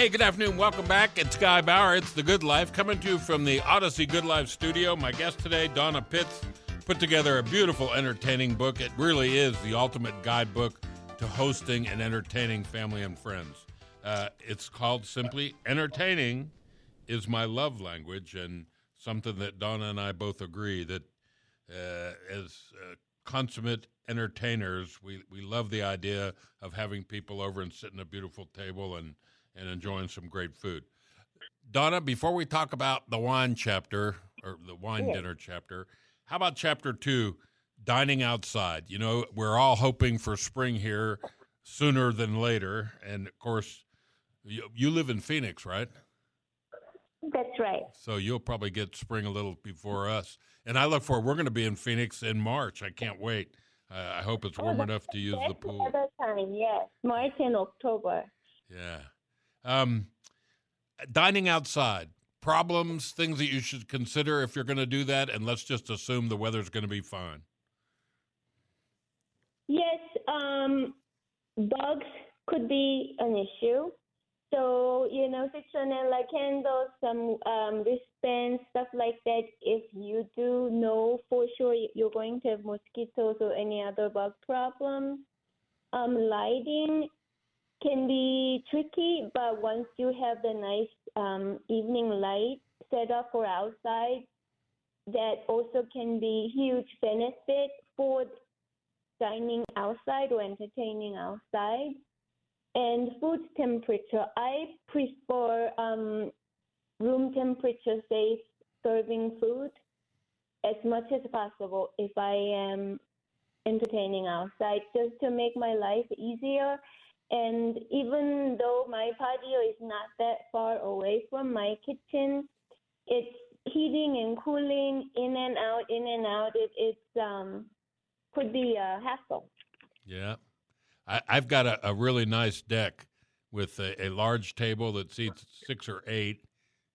Hey, good afternoon. Welcome back. It's Guy Bauer. It's The Good Life coming to you from the Audacy Good Life studio. My guest today, Dawna Pitts, put together a beautiful, entertaining book. It really is the ultimate guidebook to hosting and entertaining family and friends. Uh, it's called simply Entertaining is My Love Language, and something that Donna and I both agree that uh, as uh, consummate entertainers, we, we love the idea of having people over and sitting at a beautiful table and and enjoying some great food. Dawna, before we talk about the wine chapter or the wine yeah. dinner chapter, how about chapter two, dining outside? You know, we're all hoping for spring here sooner than later. And of course, you, you live in Phoenix, right? That's right. So you'll probably get spring a little before us. And I look forward, we're going to be in Phoenix in March. I can't wait. Uh, I hope it's oh, warm oh, enough to use the pool. Other time, yes. March and October. Yeah. Um, dining outside, problems, things that you should consider if you're going to do that, and let's just assume the weather's going to be fine. Yes, um, bugs could be an issue. So, you know, citronella candles, some um, wristbands, stuff like that. If you do know for sure you're going to have mosquitoes or any other bug problem, um, lighting can be tricky, but once you have the nice um, evening light set up for outside, that also can be huge benefit for dining outside or entertaining outside. And food temperature, I prefer um, room temperature safe serving food as much as possible if I am entertaining outside, just to make my life easier and even though my patio is not that far away from my kitchen, it's heating and cooling in and out, in and out. It it's um could be a hassle. Yeah, I, have got a, a, really nice deck with a, a, large table that seats six or eight,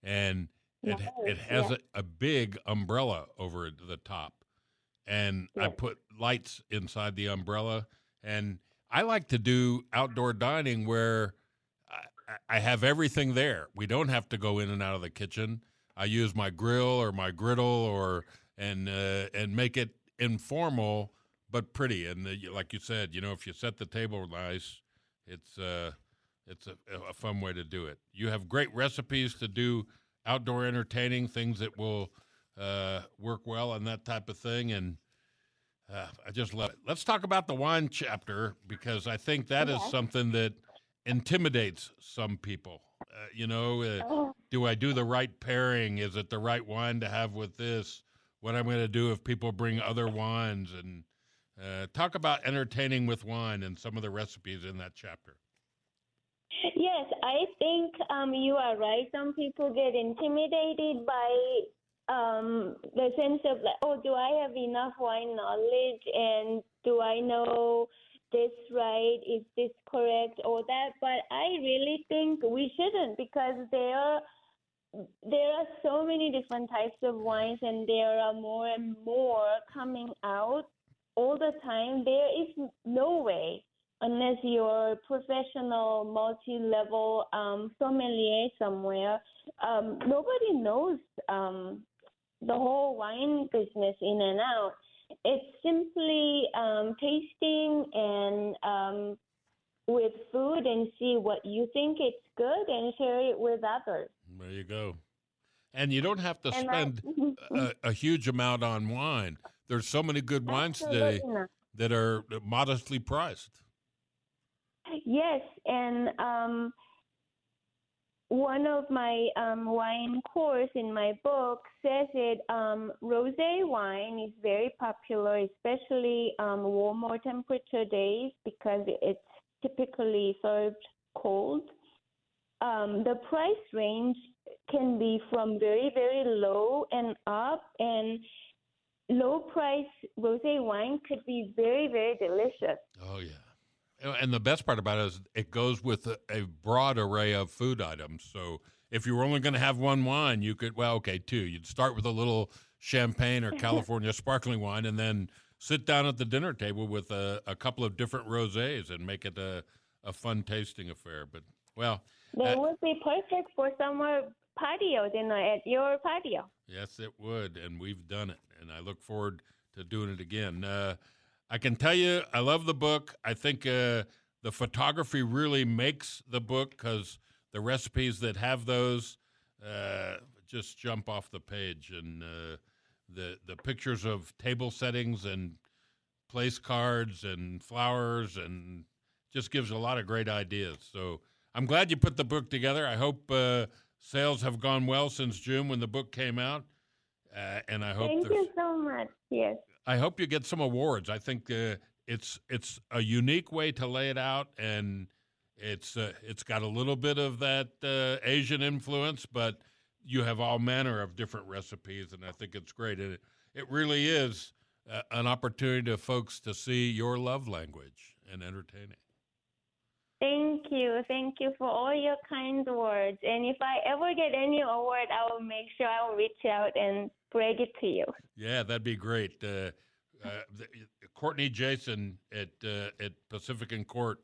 and it nice. it has yeah. a, a, big umbrella over the top, and I put lights inside the umbrella and I like to do outdoor dining where I, I have everything there. We don't have to go in and out of the kitchen. I use my grill or my griddle or and uh, and make it informal but pretty. And the, like you said, you know, if you set the table nice, it's uh, it's a, a fun way to do it. You have great recipes to do outdoor entertaining, things that will uh, work well and that type of thing. And uh, I just love it. Let's talk about the wine chapter because I think that is something that intimidates some people. Uh, you know, uh, oh. do I do the right pairing? Is it the right wine to have with this? What am I'm going to do if people bring other wines and uh, talk about entertaining with wine and some of the recipes in that chapter. Yes, I think um, you are right. Some people get intimidated by um, the sense of like, oh, do I have enough wine knowledge and do I know this right? Is this correct or that? But I really think we shouldn't because there are there are so many different types of wines and there are more and more coming out all the time. There is no way unless you're a professional, multi-level um, sommelier somewhere, um, nobody knows um, the whole wine business in and out. It's simply um, tasting and um, with food and see what you think it's good and share it with others. There you go. And you don't have to And spend a, a huge amount on wine. There's so many good wines today not. that are modestly priced. Yes, and um, one of my um, wine course in my book says it. Um, rosé wine is very popular, especially um, warmer temperature days because it's typically served cold. Um, the price range can be from very very low and up, and low price rosé wine could be very very delicious. Oh yeah. And the best part about it is it goes with a, a broad array of food items. So if you were only going to have one wine, you could well, okay, two. You'd start with a little champagne or California sparkling wine, and then sit down at the dinner table with a, a couple of different rosés and make it a, a fun tasting affair. But well, They Uh, would be perfect for summer patio dinner at your patio. Yes, it would, and we've done it, and I look forward to doing it again. Uh, I can tell you, I love the book. I think uh, the photography really makes the book because the recipes that have those uh, just jump off the page, and uh, the the pictures of table settings and place cards and flowers and just gives a lot of great ideas. So I'm glad you put the book together. I hope uh, sales have gone well since June when the book came out, uh, and I hope Thank you so much. Yes. I hope you get some awards. I think uh, it's it's a unique way to lay it out, and it's uh, it's got a little bit of that uh, Asian influence, but you have all manner of different recipes, and I think it's great. And it, it really is uh, an opportunity to folks to see your love language and entertaining. Thank you. Thank you for all your kind words. And if I ever get any award, I will make sure I will reach out and it to you. Yeah, that'd be great. Uh, uh, the, Courtney Jason at uh, at Pacific and Court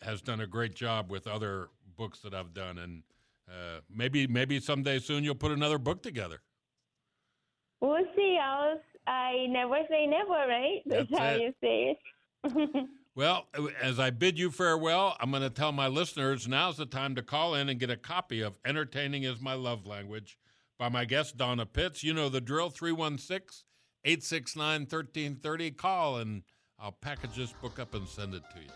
has done a great job with other books that I've done, and uh, maybe maybe someday soon you'll put another book together. We'll see. I'll, I never say never, right? That's, That's how you say it. Well, uh, as I bid you farewell, I'm going to tell my listeners now's the time to call in and get a copy of Entertaining is My Love Language by my guest, Dawna Pitts. You know the drill 316 869 1330. Call and I'll package this book up and send it to you.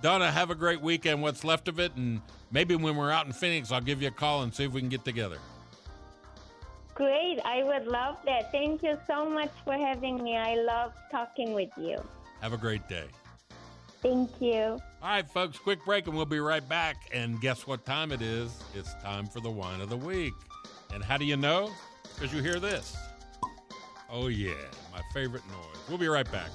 Donna, have a great weekend, what's left of it. And maybe when we're out in Phoenix, I'll give you a call and see if we can get together. Great. I would love that. Thank you so much for having me. I love talking with you. Have a great day. Thank you. All right, folks, quick break and we'll be right back. And guess what time it is? It's time for the wine of the week. And how do you know? Because you hear this. Oh, yeah, my favorite noise. We'll be right back.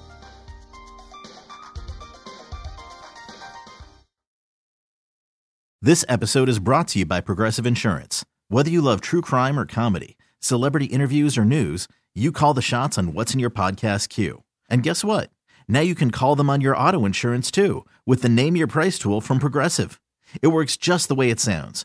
This episode is brought to you by Progressive Insurance. Whether you love true crime or comedy, celebrity interviews or news, you call the shots on what's in your podcast queue. And guess what? Now you can call them on your auto insurance too with the Name Your Price tool from Progressive. It works just the way it sounds.